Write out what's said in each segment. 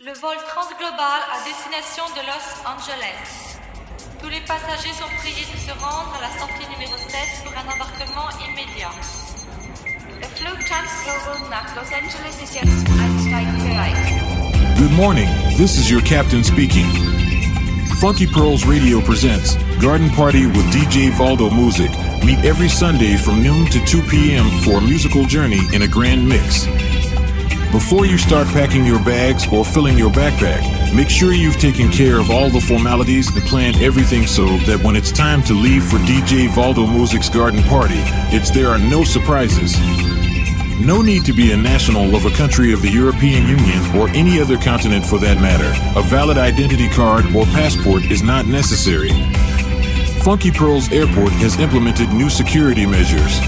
Le vol transglobal à destination de Los Angeles. Tous les passagers sont priés de se rendre à la sortie numéro 7 pour un embarquement immédiat. Flug Transglobal Los Angeles. Good morning. This is your captain speaking. Funky Pearls Radio presents Garden Party with DJ Valdo Music. Meet every Sunday from noon to 2 p.m. for a musical journey in a grand mix. Before you start packing your bags or filling your backpack, make sure you've taken care of all the formalities and planned everything so that when it's time to leave for DJ Valdo Music's garden party, it's there are no surprises. No need to be a national of a country of the European Union or any other continent for that matter. A valid identity card or passport is not necessary. Funky Pearls Airport has implemented new security measures.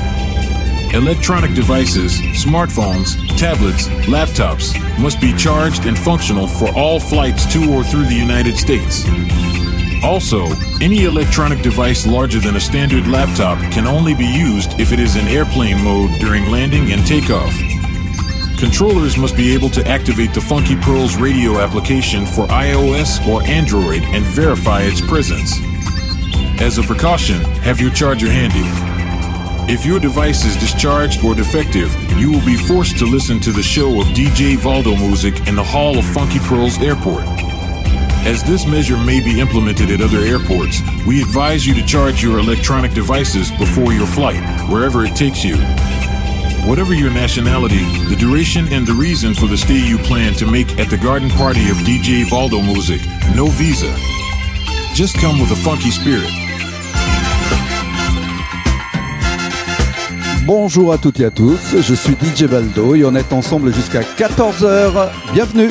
Electronic devices, smartphones, tablets, laptops must be charged and functional for all flights to or through the United States. Also, any electronic device larger than a standard laptop can only be used if it is in airplane mode during landing and takeoff. Controllers must be able to activate the Funky Pearls radio application for iOS or Android and verify its presence. As a precaution, have your charger handy. If your device is discharged or defective, you will be forced to listen to the show of DJ Valdo music in the hall of Funky Pearls Airport. As this measure may be implemented at other airports, we advise you to charge your electronic devices before your flight, wherever it takes you. Whatever your nationality, the duration and the reason for the stay you plan to make at the garden party of DJ Valdo music, no visa. Just come with a funky spirit. Bonjour à toutes et à tous, je suis DJ Baldo et on est ensemble jusqu'à 14h. Bienvenue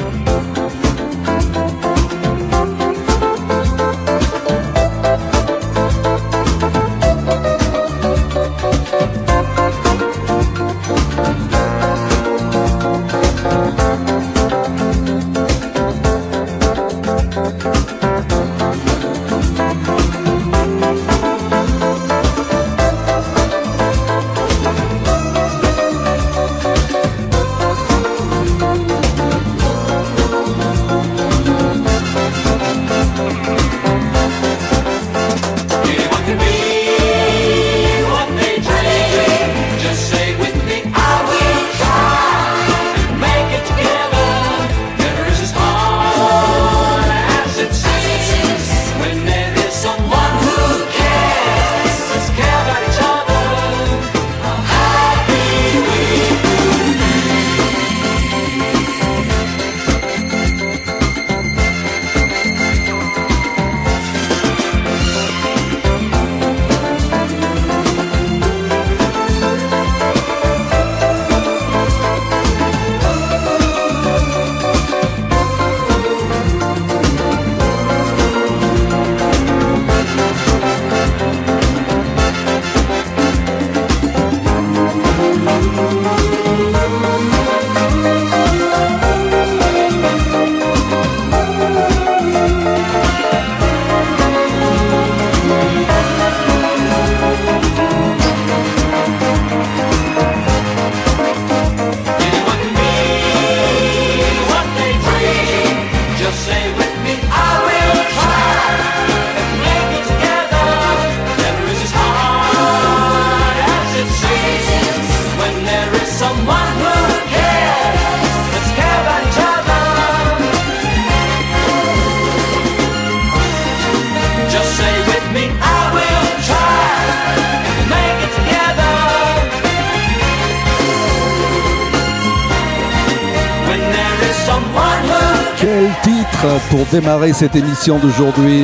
pour démarrer cette émission d'aujourd'hui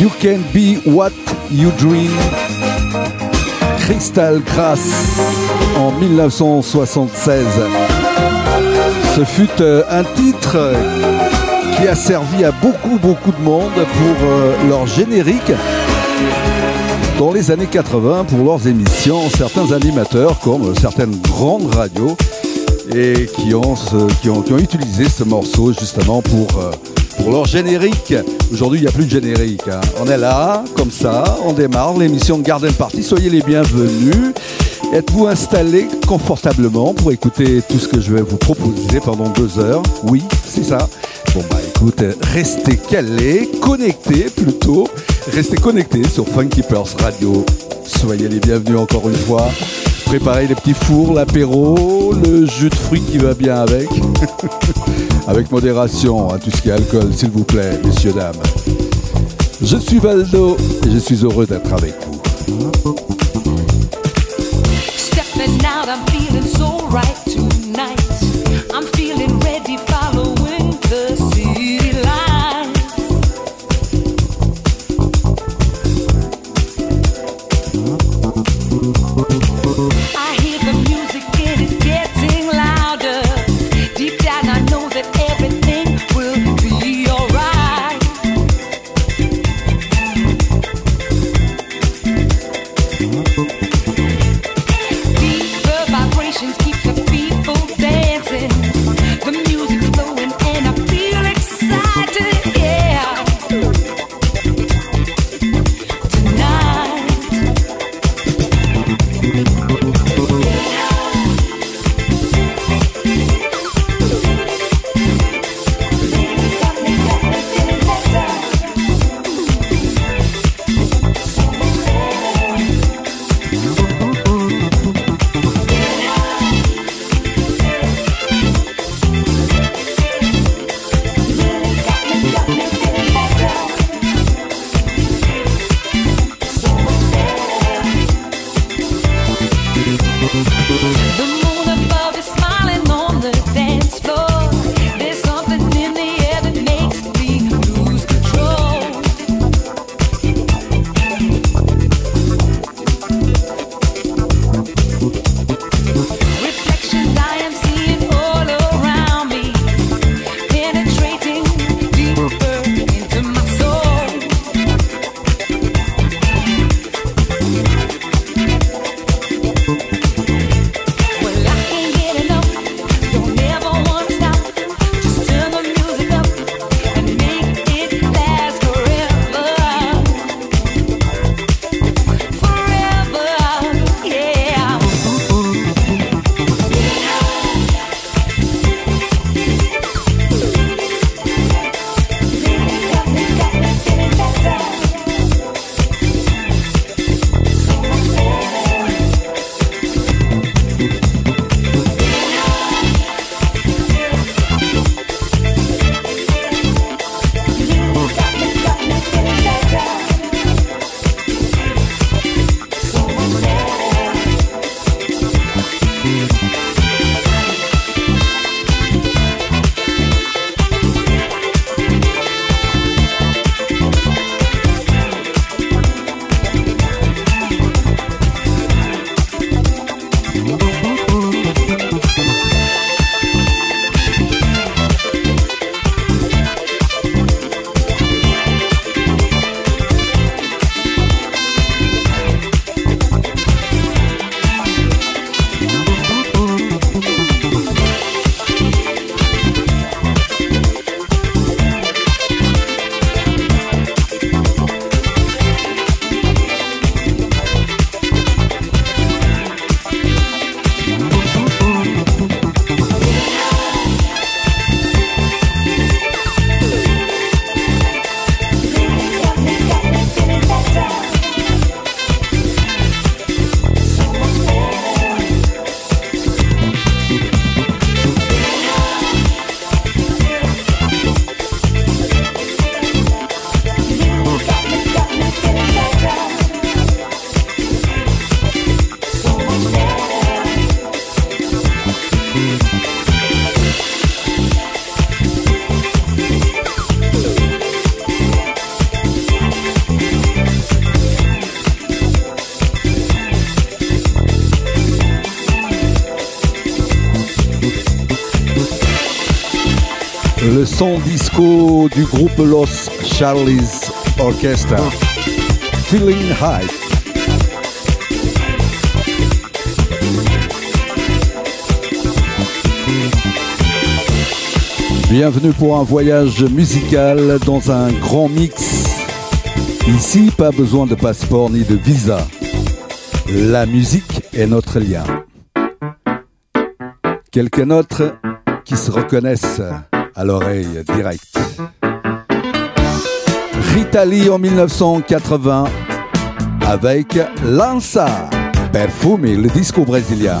You can be what you dream. Crystal Grass en 1976. Ce fut euh, un titre qui a servi à beaucoup beaucoup de monde pour euh, leur générique dans les années 80 pour leurs émissions, certains animateurs comme certaines grandes radios et qui ont, qui ont, utilisé ce morceau justement pour, euh, pour leur générique. Aujourd'hui, il n'y a plus de générique. hein. On est là, comme ça, on démarre l'émission Garden Party. Soyez les bienvenus. Êtes-vous installé confortablement pour écouter tout ce que je vais vous proposer pendant deux heures? Oui, c'est ça. Bon bah écoute, restez calés, connectés plutôt, restez connectés sur Funky Pearls Radio. Soyez les bienvenus encore une fois. Préparez les petits fours, l'apéro, le jus de fruits qui va bien avec. avec modération, hein, tout ce qui est alcool, s'il vous plaît, messieurs, dames. Je suis Valdo et je suis heureux d'être avec vous. Los Charlies Orchestra. Feeling High. Bienvenue pour un voyage musical dans un grand mix. Ici, pas besoin de passeport ni de visa. La musique est notre lien. Quelques notes qui se reconnaissent à l'oreille directe. Rita Lee en 1980 avec Lança Perfume, le disco brésilien.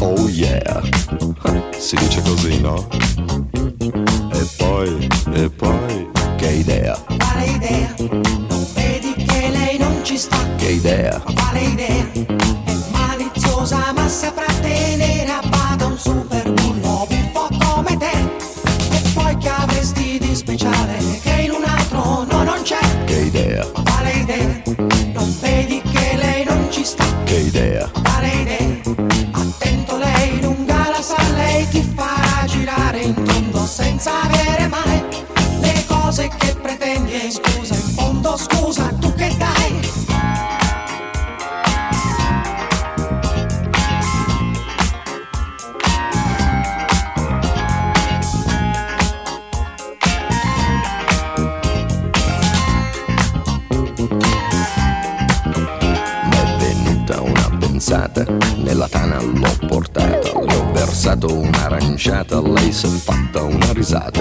Oh yeah, si dice così, no? E poi, e poi, che idea, Quale idea? Non vedi che lei non ci sta? che idea, Quale idea? È maliziosa ma saprà tenere risata.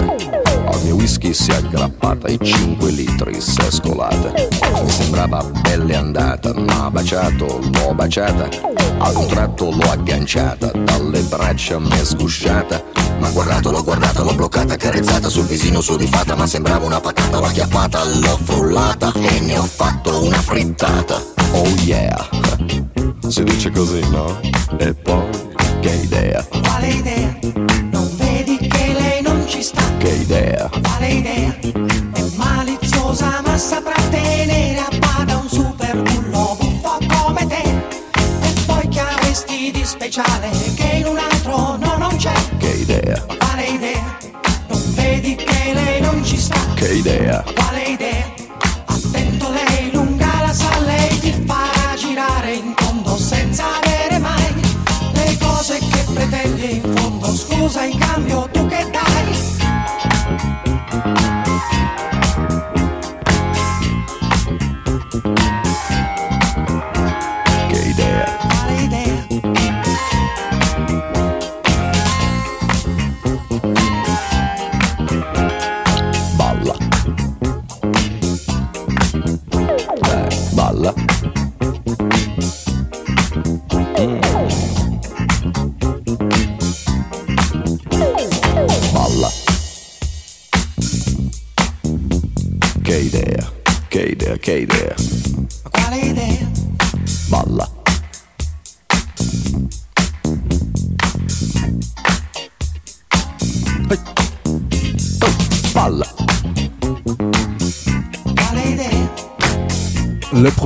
Al mio whisky si è aggrappata e 5 litri si è scolata. Mi sembrava belle andata, ma baciato, l'ho baciata. Ad un tratto l'ho agganciata, dalle braccia mi è sgusciata. Ma guardato, l'ho guardata, l'ho bloccata, carezzata sul visino sudifata, ma sembrava una patata, l'ho acchiappata, l'ho frullata e ne ho fatto una frittata. Oh yeah, si dice così, no? E poi, che idea, Quale idea? there. Party there.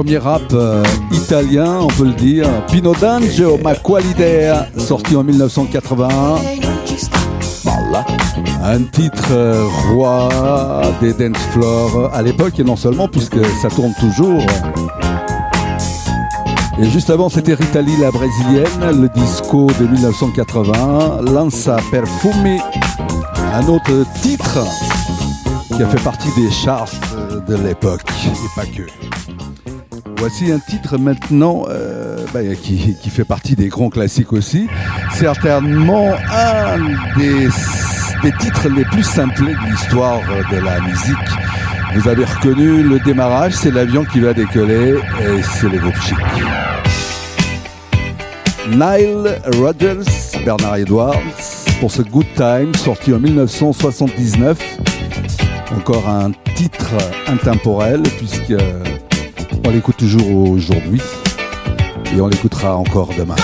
Premier rap euh, italien, on peut le dire. Pino ma quale idea, sorti en 1981. Lei non ci sta? Balla. Un titre euh, roi des dance floors à l'époque et non seulement puisque ça tourne toujours. Et juste avant, c'était Ritali la brésilienne, le disco de 1980, Lanza Perfumi, un autre titre qui a fait partie des charts euh, de l'époque et pas que. Voici un titre maintenant euh, bah, qui, fait partie des grands classiques aussi. Certainement un des, titres les plus simplés de l'histoire de la musique. Vous avez reconnu le démarrage, c'est l'avion qui va décoller et c'est les groupes chic. Nile Rodgers, Bernard Edwards, pour ce Good Time, sorti en 1979. Encore un titre intemporel, puisque on l'écoute toujours aujourd'hui et on l'écoutera encore demain.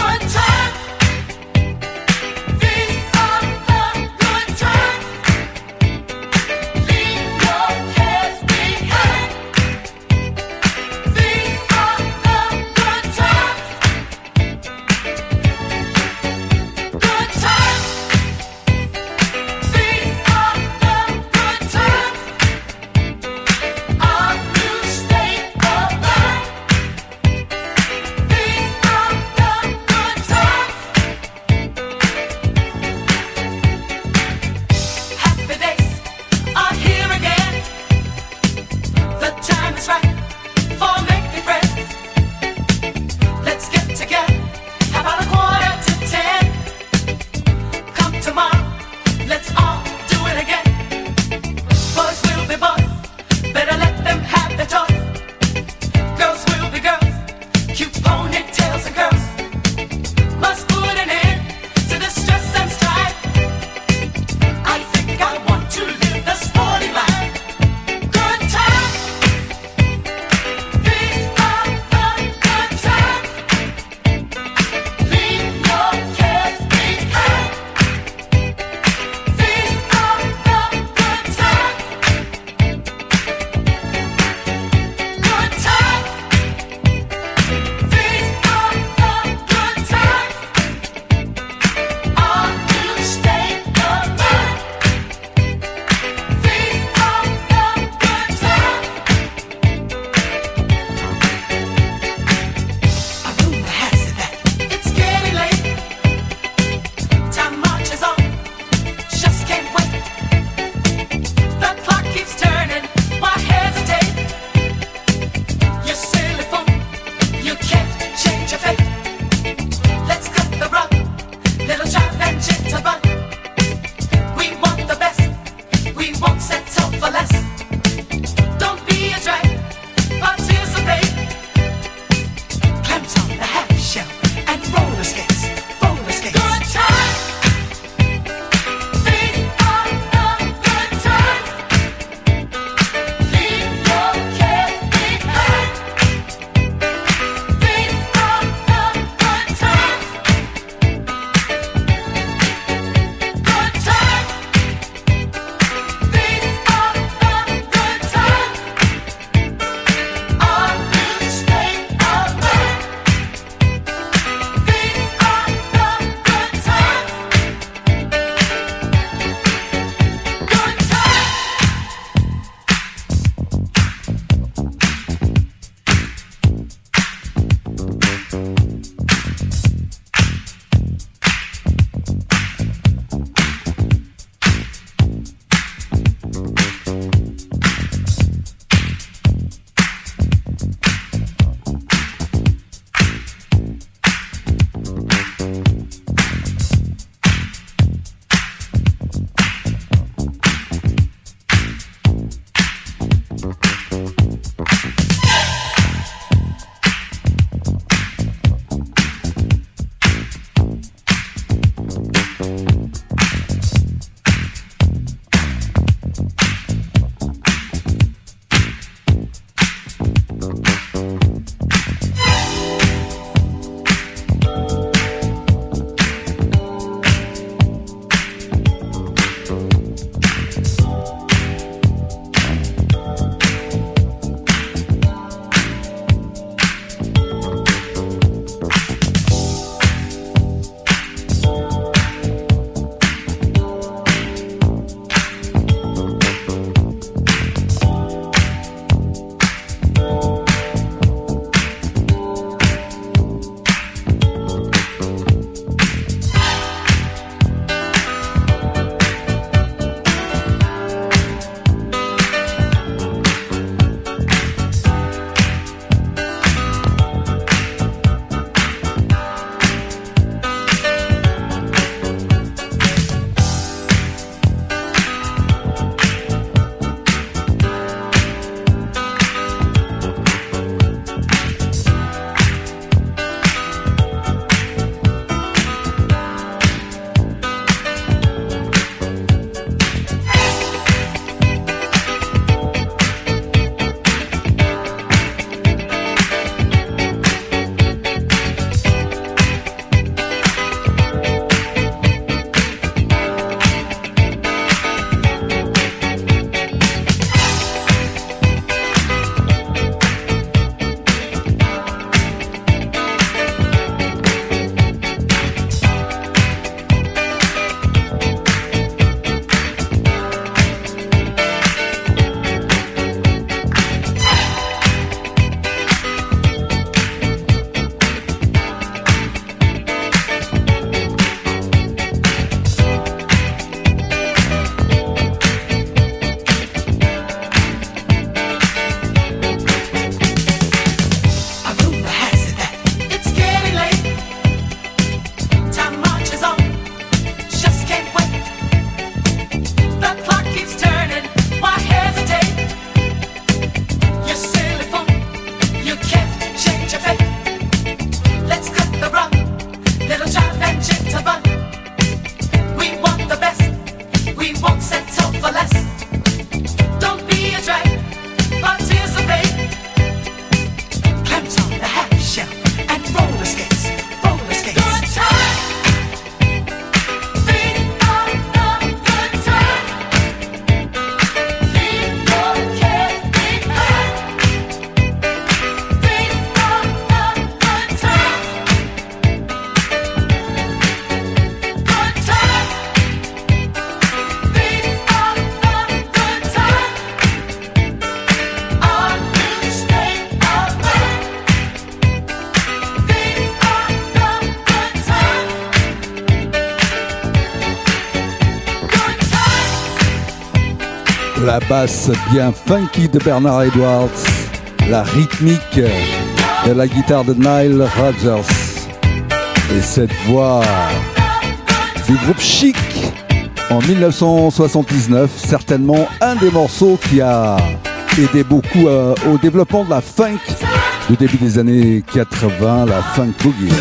Bien funky de Bernard Edwards, la rythmique de la guitare de Nile Rodgers et cette voix du groupe Chic En 1979, certainement un des morceaux qui a aidé beaucoup euh, au développement de la funk du début des années 80, la funk boogie.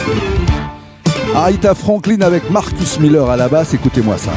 Aretha Franklin avec Marcus Miller à la basse, écoutez-moi ça.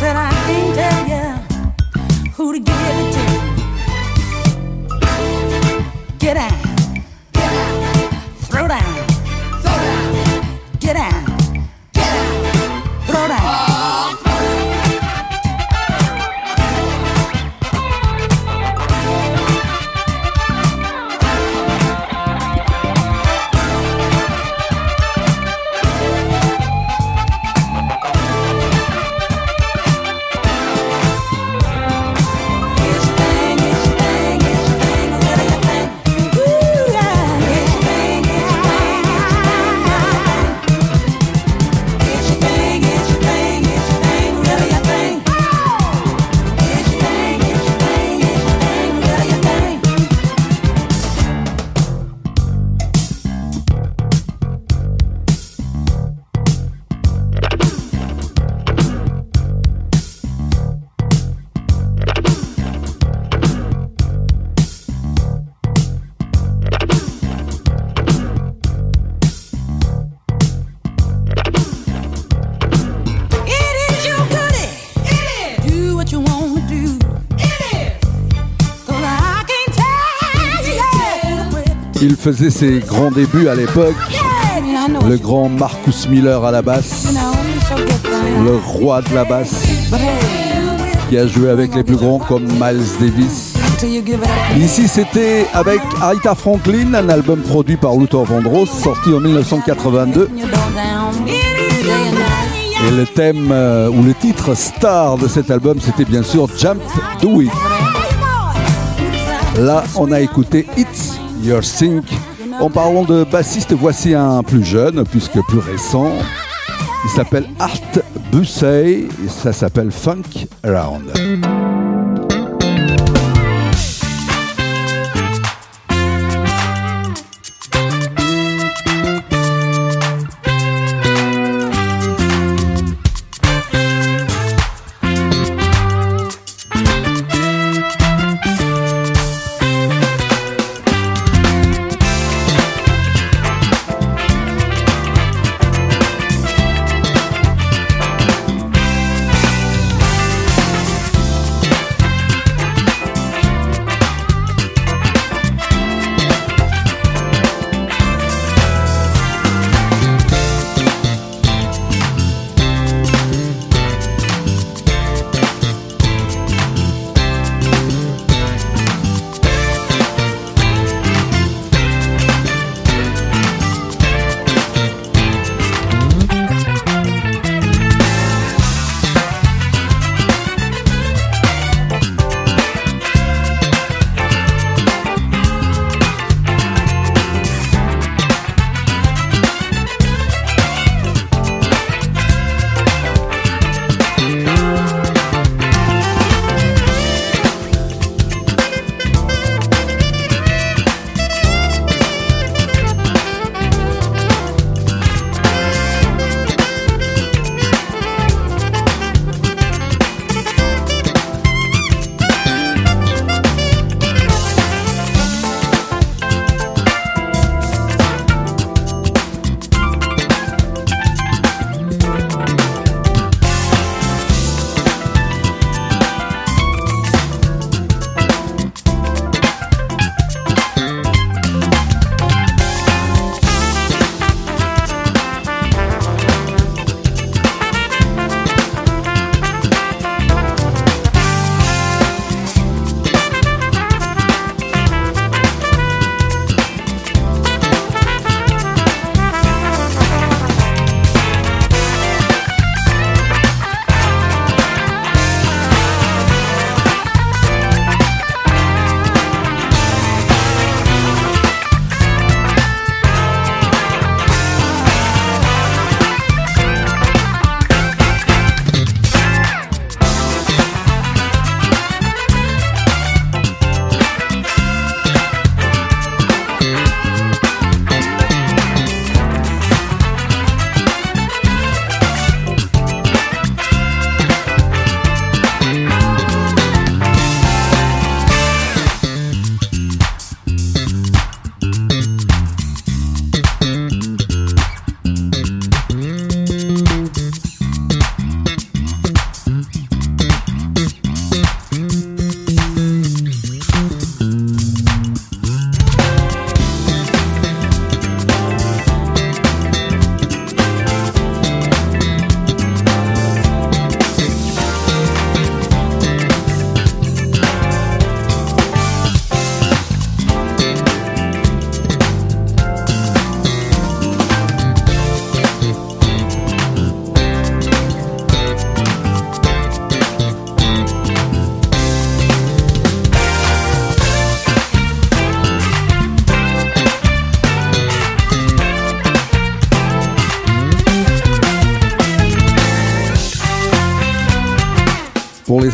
Said I can't tell you who to give it to. Get out. Get out. Throw down. Throw down. Get out. Faisait ses grands débuts à l'époque. Le grand Marcus Miller à la basse, le roi de la basse, qui a joué avec les plus grands comme Miles Davis. Ici, c'était avec Aretha Franklin, un album produit par Luther Vandross, sorti en 1982. You go down. Day and night. Et le thème euh, ou le titre star de cet album, c'était bien sûr Jump Do It. Là, on a écouté It's Your En parlant de bassiste, voici un plus jeune, puisque plus récent. Il s'appelle Art Bussey et ça s'appelle Funk Around.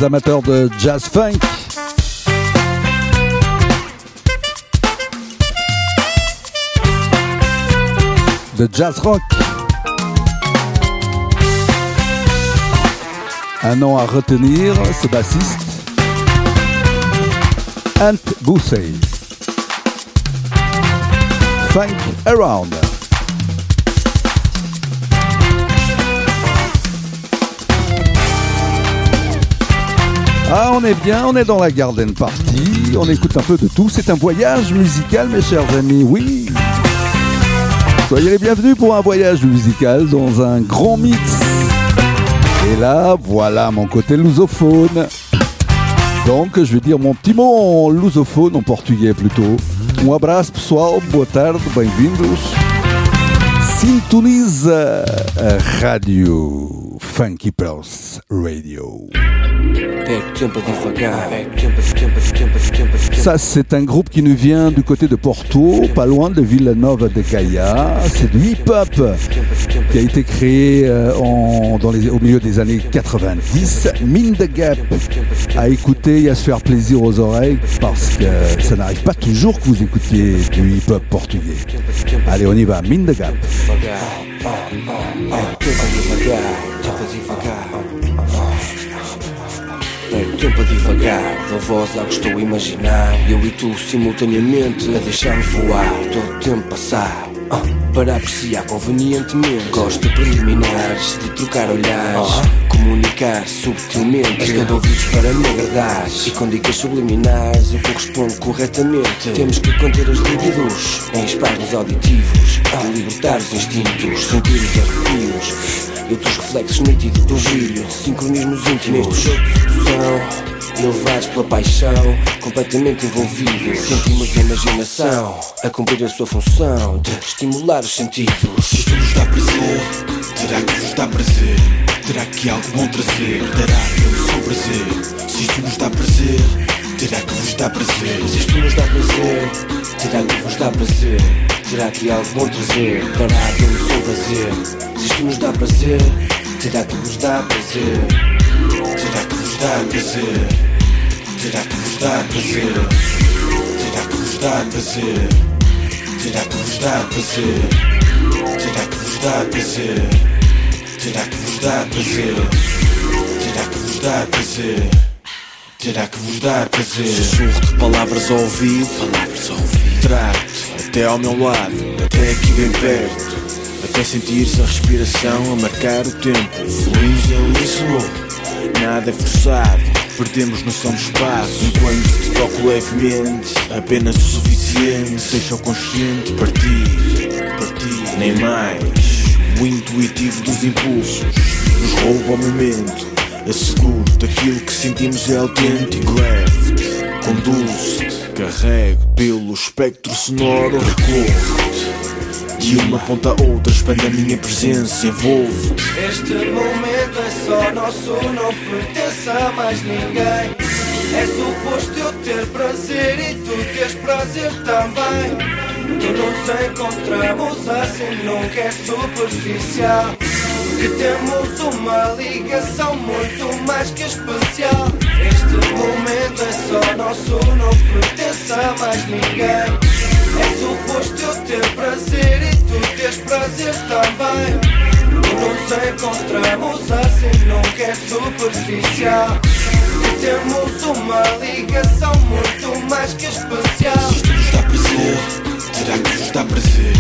Amateurs de jazz funk, de jazz rock. Un nom à retenir, ce bassiste, Ant Boussey. Funk Around. Ah, on est bien, on est dans la garden party, on écoute un peu de tout. C'est un voyage musical, mes chers amis, oui. Soyez les bienvenus pour un voyage musical dans un grand mix. Et là, voilà mon côté lusophone. Donc, je vais dire mon petit mot lusophone, en portugais plutôt. Um abraço pessoal, boa tarde, bem-vindos. Sintoniza a Rádio Funky Pulse Radio. Ça, c'est un groupe qui nous vient du côté de Porto, pas loin de Villanova de Gaia. C'est du hip-hop qui a été créé euh, en- dans les- au milieu des années 90. Mine the Gap à écouter et à se faire plaisir aux oreilles parce que ça n'arrive pas toujours que vous écoutiez du hip-hop portugais. Allez, on y va. Mine the Gap. Tempo devagar, da voz ao que estou a imaginar. Eu e tu simultaneamente a deixar-nos voar, todo o tempo passar. ah, para apreciar convenientemente. Gosto de preliminares, de trocar olhares, comunicar subtilmente. És todo ouvidos para me agradar. E com dicas subliminares eu correspondo corretamente. Temos que conter as libidos em espasmos auditivos, a libertar os instintos, sentir os arrepios. E outros reflexos nítidos do brilho de sincronismos íntimos. Neste jogo de sedução. Elevados pela paixão, completamente envolvidos Sentimos a imaginação a cumprir a sua função De estimular os sentidos Se isto vos dá prazer, terá que vos dá prazer. Terá que algo bom trazer, dará o seu prazer. Se isto vos dá prazer, terá que vos dá prazer. Se isto nos dá prazer, terá que vos dá prazer Terá que algo bom trazer, dará pelo seu prazer Se isto nos dá prazer, terá que vos dá prazer Terá que vos dá prazer. Terá que vos dá prazer. Terá que vos dá prazer. Terá que vos dá prazer. Terá que vos dá prazer. Terá que vos dá prazer. Terá que vos dá prazer. Terá que vos dá prazer. Sussurro de palavras ao ouvido. Palavras ao ouvido. Trato até ao meu lado, até aqui bem perto. Até sentires a respiração a marcar o tempo. Fluímos em uníssono, nada é forçado. Perdemos noção do espaço enquanto te toco levemente. Apenas o suficiente, deixa o consciente partir, partir, nem mais. O intuitivo dos impulsos nos rouba o momento. Asseguro daquilo que sentimos é autêntico. Leve-te, conduz-te, carrego pelo espectro sonoro, recorro-te. De uma ponta a outra, expande a minha presença, envolvo-te. Este momento é só nosso, não pertence a mais ninguém. É suposto eu ter prazer e tu teres prazer também. Que nos encontramos assim nunca é superficial. Que temos uma ligação muito mais que especial. Este momento é só nosso, não pertence a mais ninguém. É suposto eu ter prazer e tu teres prazer também. Nos encontramos assim nunca é superficial. Que temos uma ligação muito mais que especial. Se isto vos dá prazer, terá que vos dá prazer.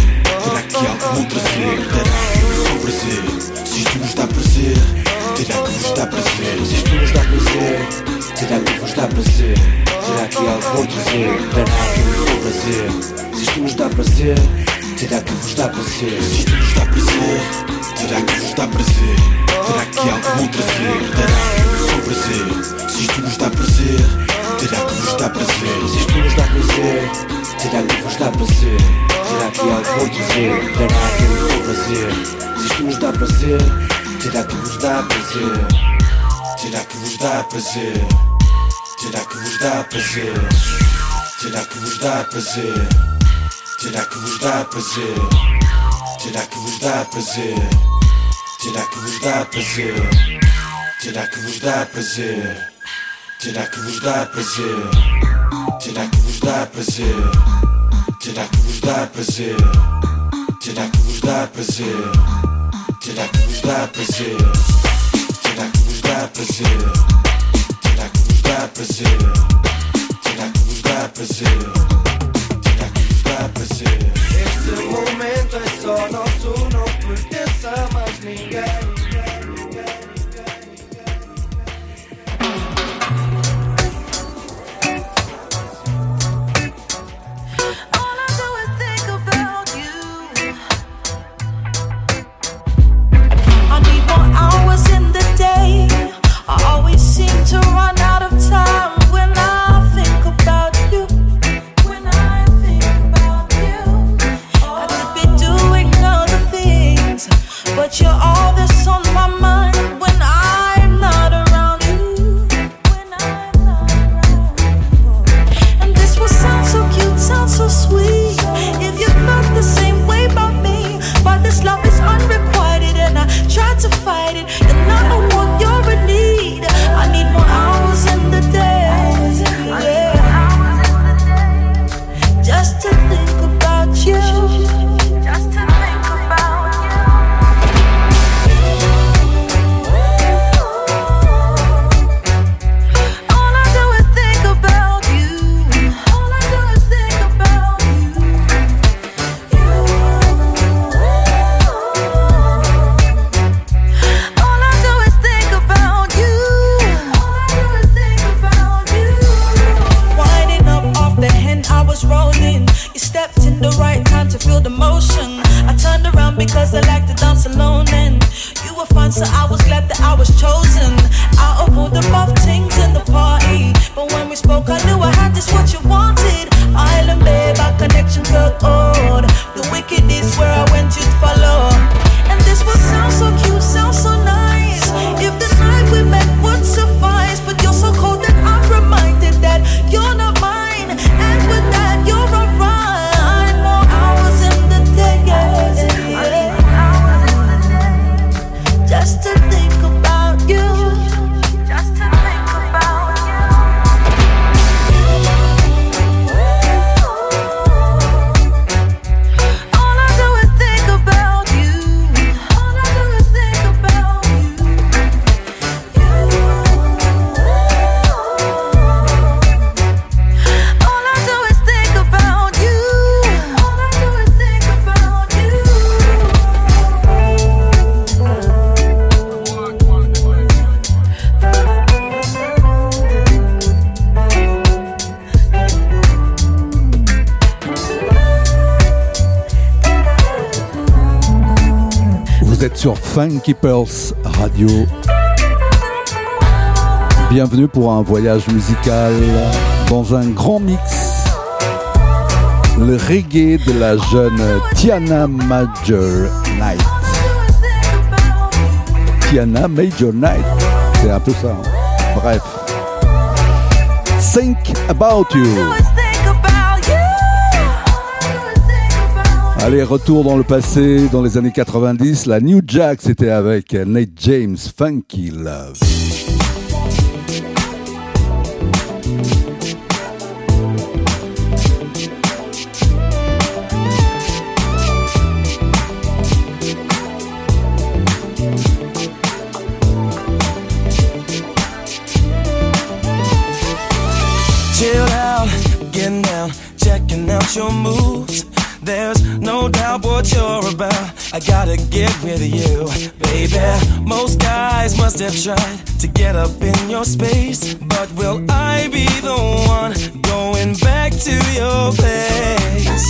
Terá que algo bom trazer, dará o seu prazer. Se isto vos dá prazer, terá que vos dá prazer. Se isto nos dá prazer, terá que vos dá prazer Terá que algo bom trazer, dará pelo seu prazer Se isto nos dá prazer, terá que vos dá prazer Se isto vos dá prazer, terá que vos dá prazer. Terá que algo bom trazer, dará o seu prazer. Se isto vos dá prazer, terá que vos dá prazer. Se isto nos dá prazer, terá que vos dá prazer Terá que algo bom trazer, dará pelo seu prazer Se isto nos dá prazer, terá que vos dá prazer Terá que vos dá prazer. Terá que vos dá prazer. Terá que vos dá prazer. Terá que vos dá prazer. Terá que vos dá prazer. Terá que vos dá prazer. Terá que vos dá prazer. Terá que vos dá prazer. Terá que vos dá prazer. Terá que vos dá prazer. Terá que vos dá prazer. Terá que vos dá prazer. Terá que vos dá prazer. Terá que vos dá prazer. Terá que vos dá prazer. Funky Pearls Radio. Bienvenue pour un voyage musical dans un grand mix. Le reggae de la jeune Tiana Major Night. Tiana Major Night, c'est un peu ça. hein. Bref. Think about you. Allez, retour dans le passé, dans les années 90, la New Jack, c'était avec Nate James, Funky Love. There's no doubt what you're about. I gotta get with you, baby. Most guys must have tried to get up in your space, but will I be the one going back to your place?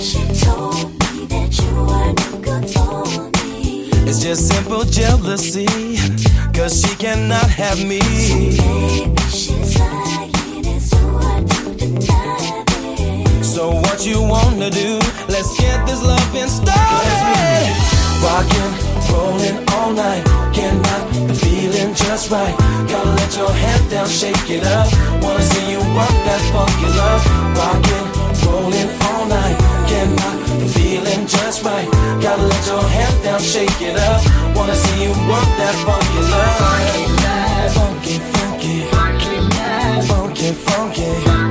She told me that you weren't good for me. It's just simple jealousy, cause she cannot have me. She's So what you wanna do? Let's get this loving started. Rockin', rollin' all night. Cannot the feeling just right. Gotta let your head down, shake it up. Wanna see you work that funky love. Rockin', rollin' all night. Cannot the feeling just right. Gotta let your head down, shake it up. Wanna see you work that funky love. Funky, funky, funky, funky. We're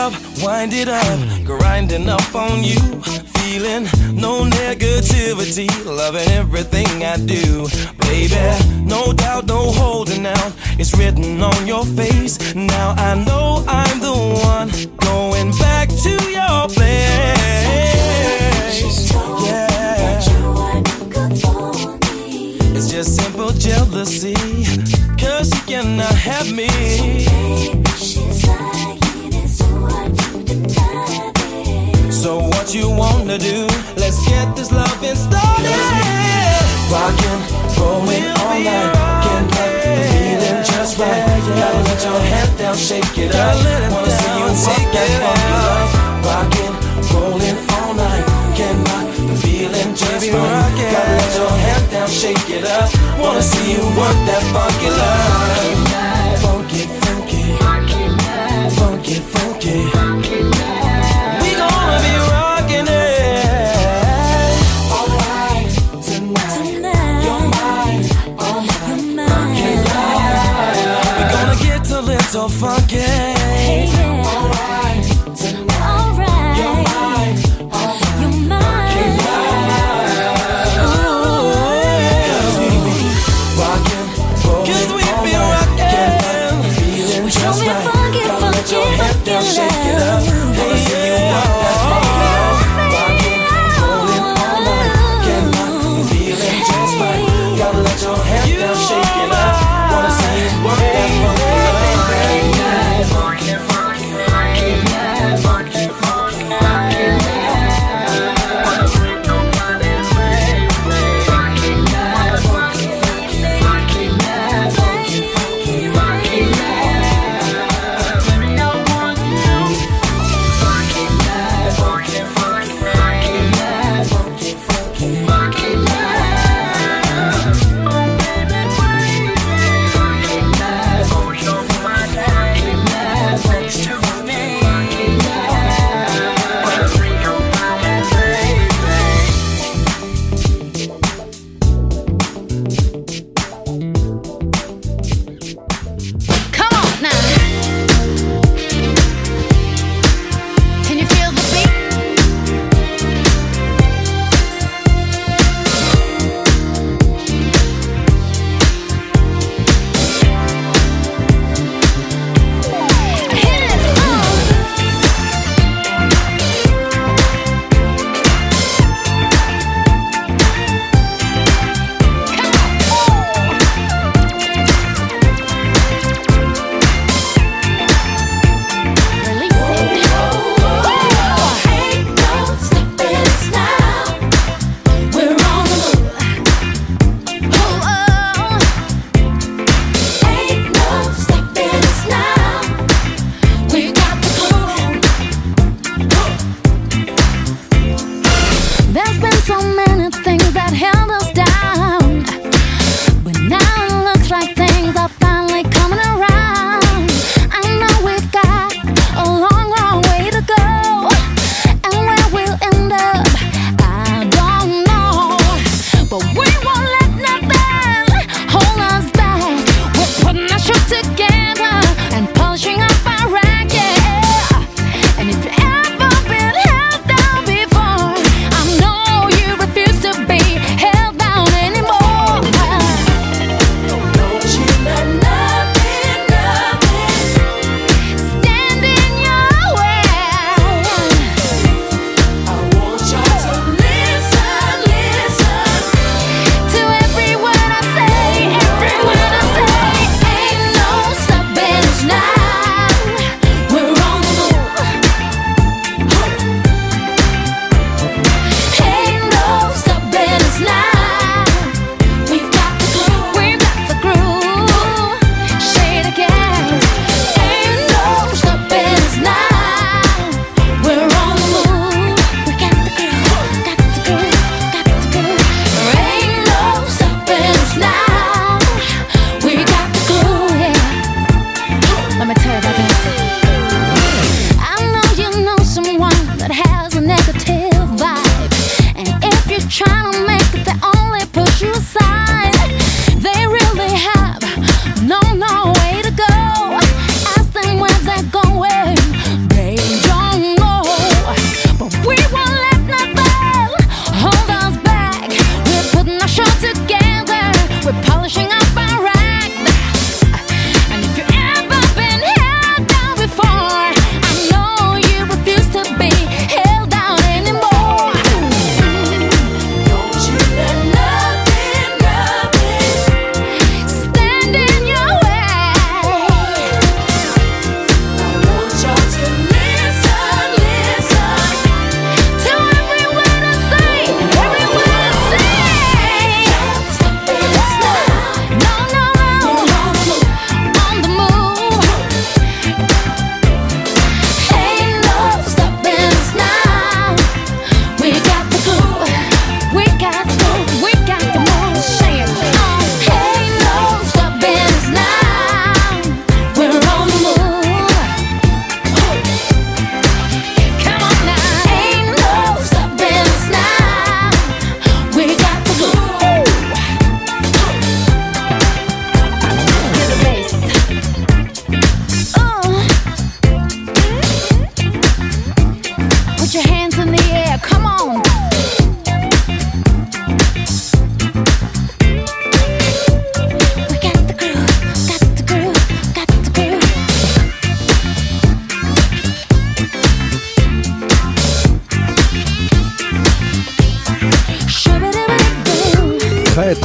up, wind it up, grinding up on you. Feeling no negativity, loving everything I do. Baby, no doubt, no holding out. It's written on your face. Now I know I'm the one going back to your place. Yeah. It's just simple jealousy. Cause you cannot have me. So what you wanna do? Let's get this loving started. Rockin', rollin' all night. Can't let the feeling just right. Gotta let your head down, shake it up. Wanna see you work that funky love. Rockin', rollin' all night. Can't knock the feeling just right. Gotta let your head down, shake it up. Wanna see you work that funky love. Funky, funky, funky, funky. We so funky.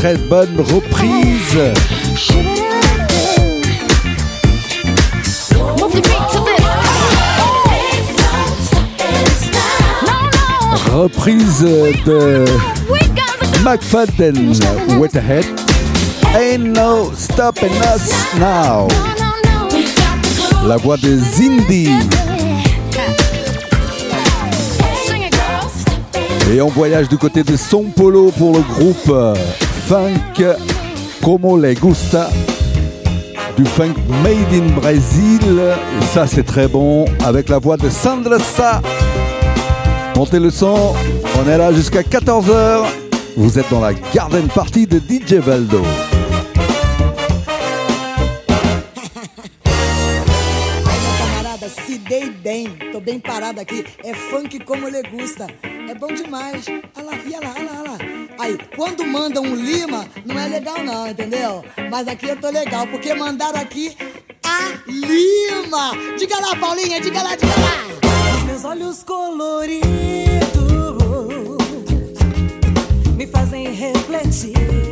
très bonne reprise. Reprise de McFadden Weatherhead. Ain't no stopping us now. La voix de Zindi. Et on voyage du côté de son polo pour le groupe euh, funk como le gusta, du funk made in Brésil. Et ça, c'est très bon avec la voix de Sandra Sa. Montez le son, on est là jusqu'à 14h. Vous êtes dans la garden party de DJ Valdo. Tô parado aqui. É funk como ele gusta. É bom demais. Olha lá, e olha. Aí, quando mandam um Lima, não é legal não, entendeu? Mas aqui eu tô legal, porque mandaram aqui a Lima. Diga lá, Paulinha, diga lá, diga lá. Os meus olhos coloridos me fazem refletir.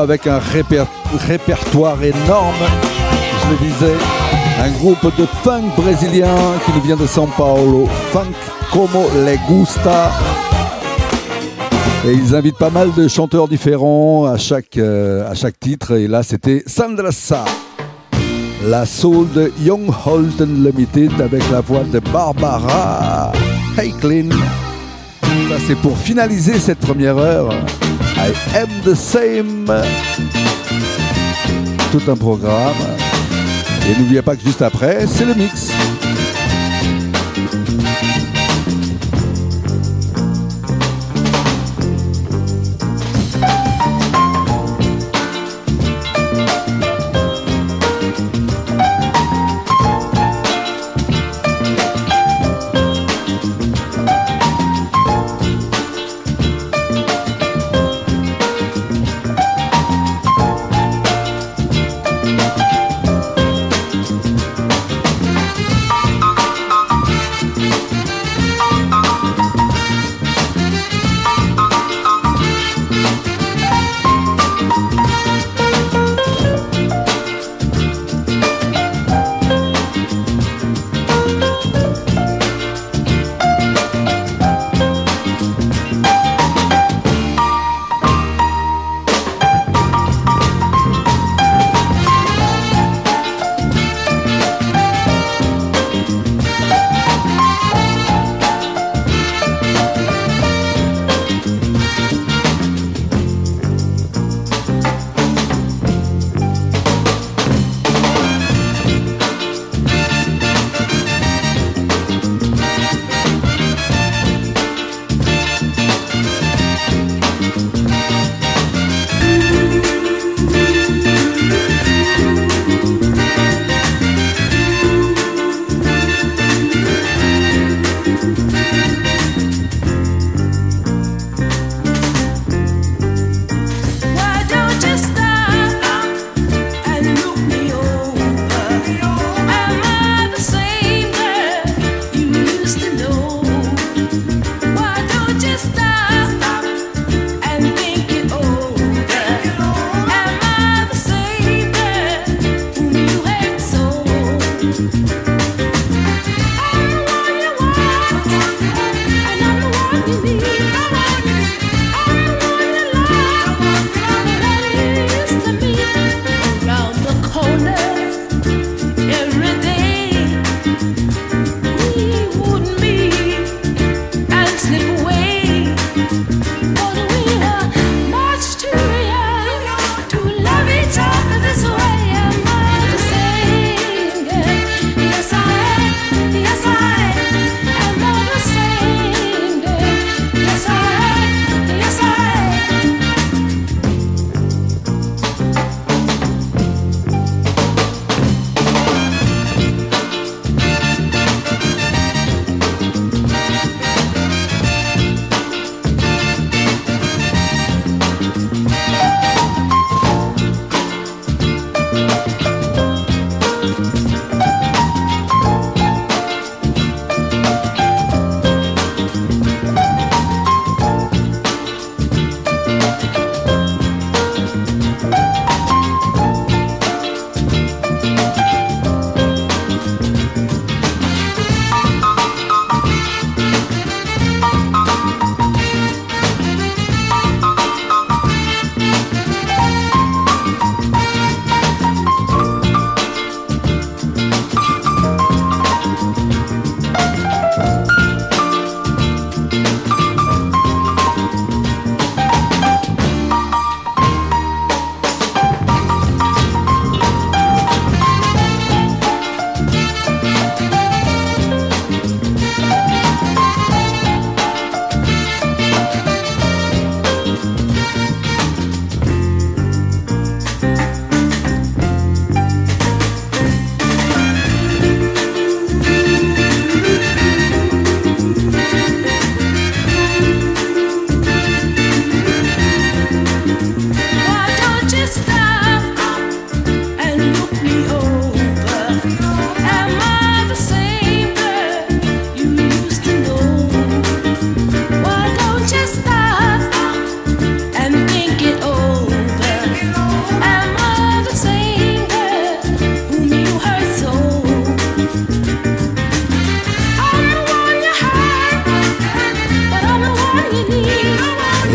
Avec un réper- répertoire énorme, je le disais. Un groupe de funk brésilien qui nous vient de São Paulo. Funk como le gusta. Et ils invitent pas mal de chanteurs différents à chaque, euh, à chaque titre. Et là, c'était Sandra Sa. La soul de Young Holden Limited avec la voix de Barbara Heiklin. Ça, c'est pour finaliser cette première heure. I am the same. Tout un programme. Et n'oubliez pas que juste après, c'est le mix.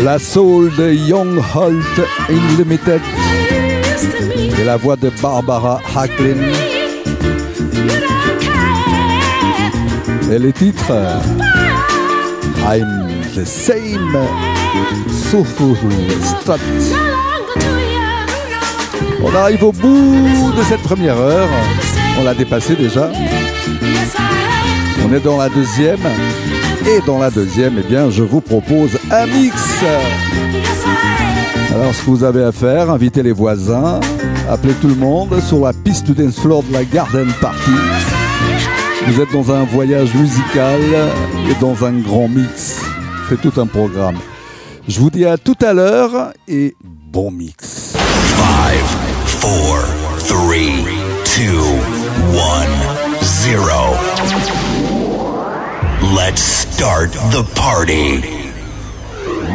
La soul de Young Holt Unlimited et la voix de Barbara Hacklin. Et le titre I'm the same Soulful Strat. On arrive au bout de cette première heure. On l'a dépassé déjà. On est dans la deuxième. Et dans la deuxième, eh bien, je vous propose un mix. Alors, ce que vous avez à faire, invitez les voisins, appelez tout le monde sur la piste dance floor de la Garden Party. Vous êtes dans un voyage musical et dans un grand mix. C'est tout un programme. Je vous dis à tout à l'heure et bon mix. 5, 4, 3, 2, 1, 0. Let's start the party.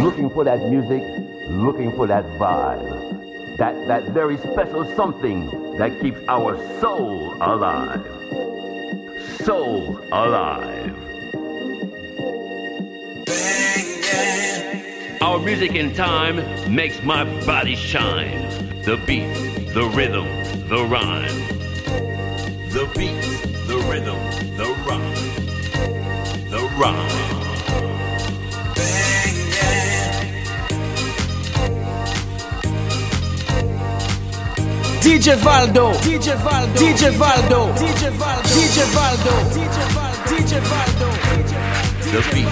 Looking for that music, looking for that vibe. That, that very special something that keeps our soul alive. Soul alive. Our music in time makes my body shine. The beat, the rhythm, the rhyme. The beat, the rhythm, the rhyme. The rhyme. DJ Valdo, DJ Valdo, DJ Valdo, DJ Valdo, DJ Valdo, DJ Valdo. The beat,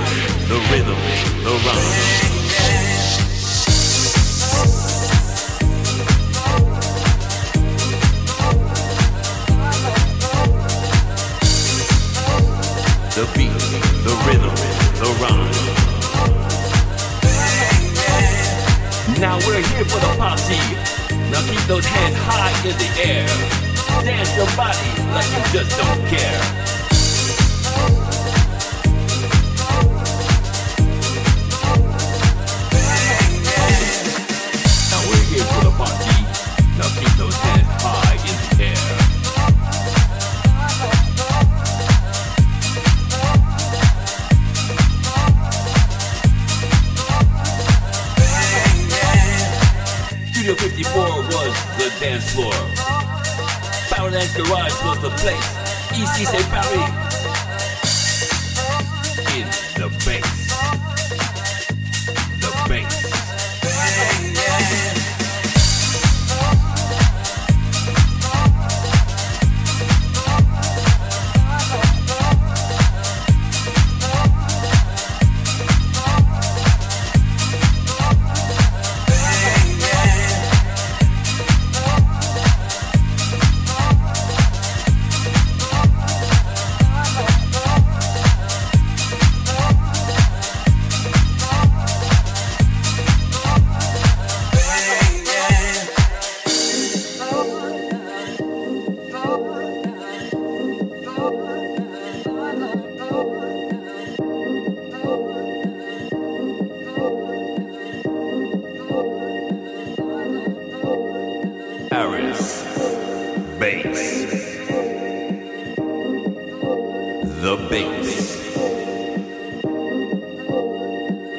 the rhythm, the rhyme. The beat, the rhythm, the rhyme. Now we're here for the posse. Now keep those hands high in the air. Dance your body like you just don't care. Now we're here for the party. Now keep dance floor. Power Dance Garage was the place. Ici c'est Paris.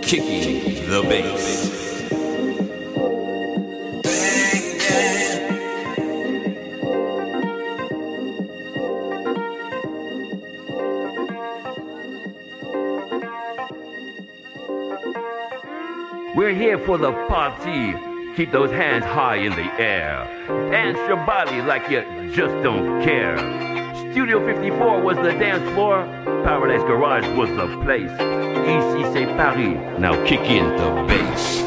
Kicking the bass. We're here for the party. Keep those hands high in the air. Dance your body like you just don't care. Studio 54 was the dance floor. Paradise Garage was the place. Ici c'est Paris. Now kick in the bass.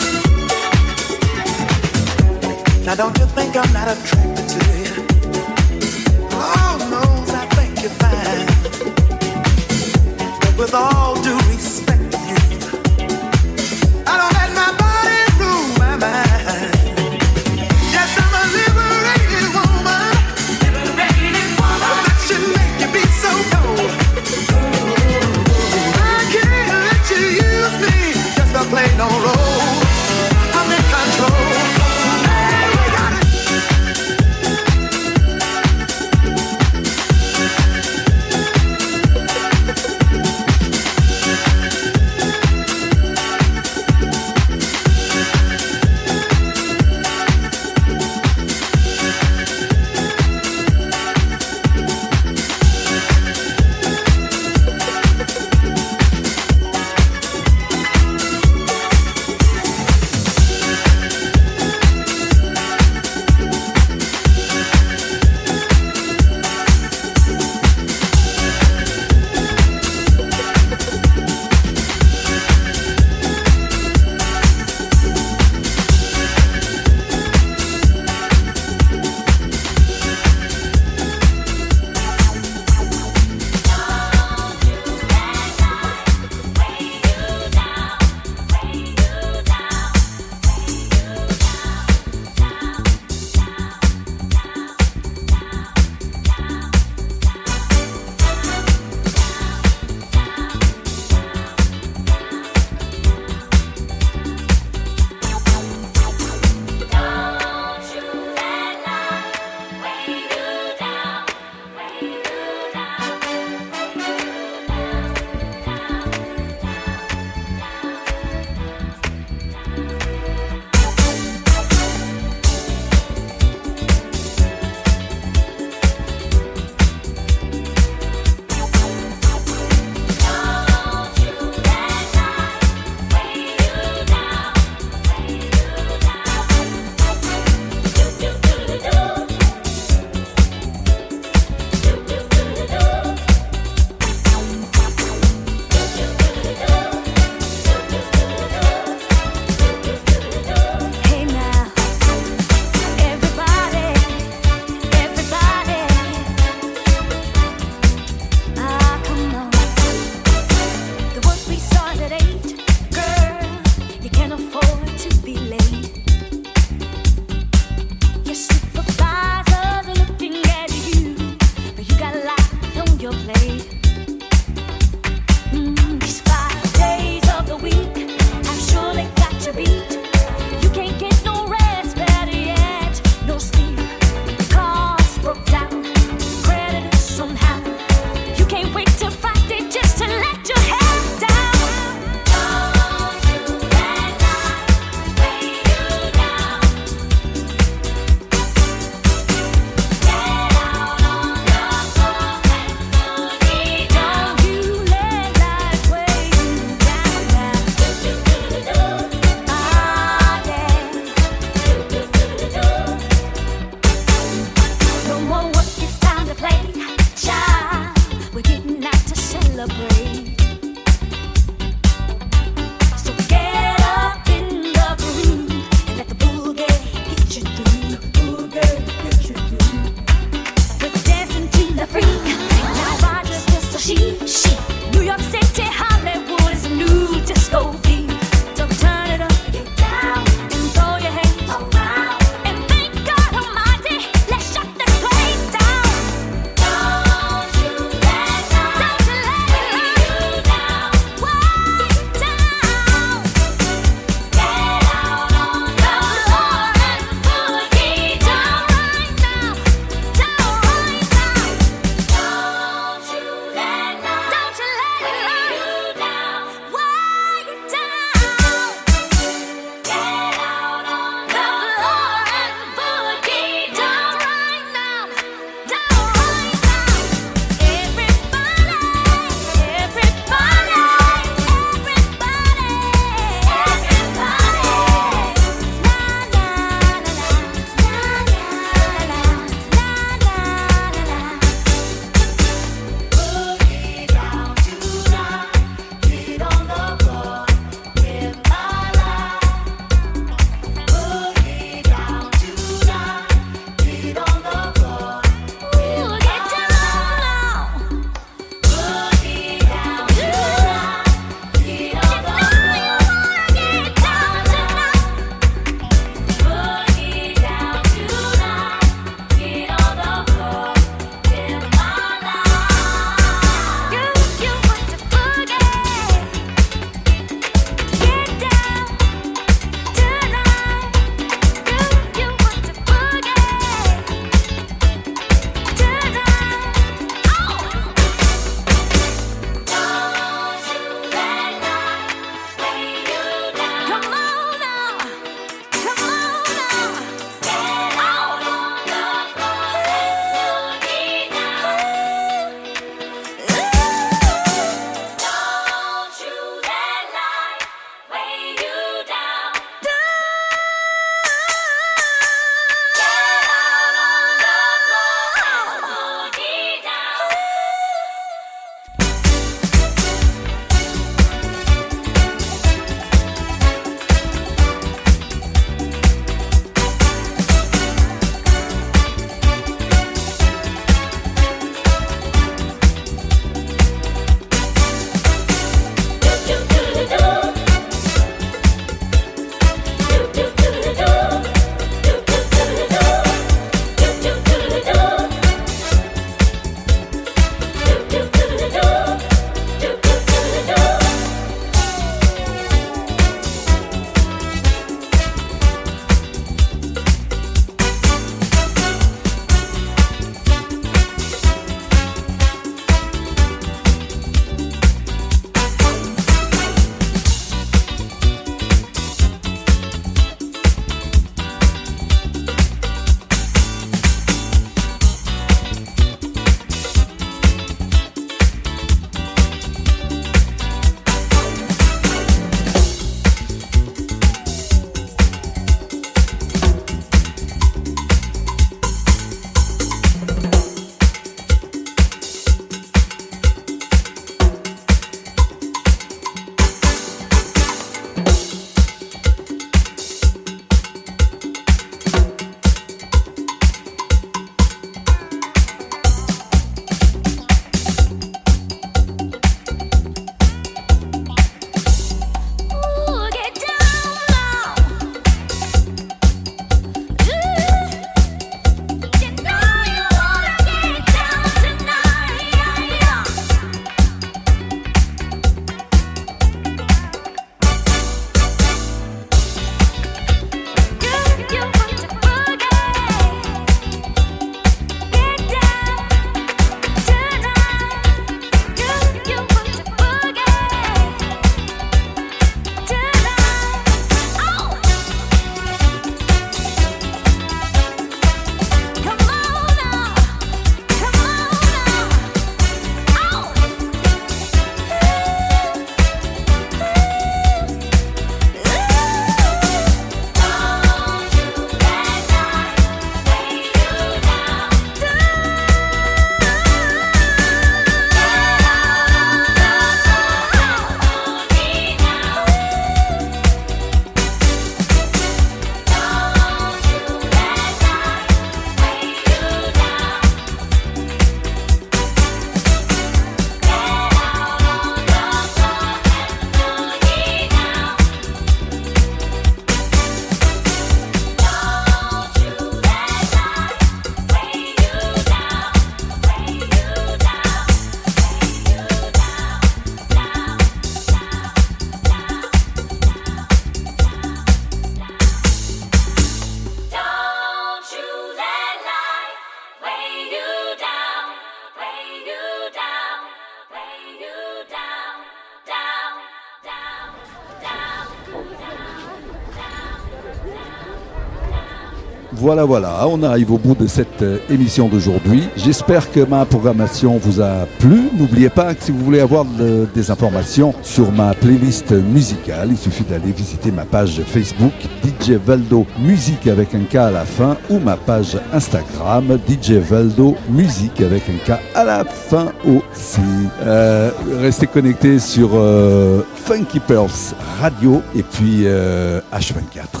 Voilà, voilà, on arrive au bout de cette euh, émission d'aujourd'hui. J'espère que ma programmation vous a plu. N'oubliez pas que si vous voulez avoir de- des informations sur ma playlist musicale, il suffit d'aller visiter ma page Facebook DJ Valdo Musique avec un K à la fin ou ma page Instagram DJ Valdo Musique avec un K à la fin aussi. Euh, restez connectés sur euh, Funky Pearls Radio et puis euh, H24.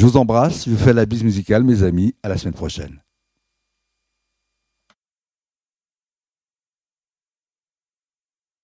Je vous embrasse, je vous fais la bise musicale, mes amis. À la semaine prochaine.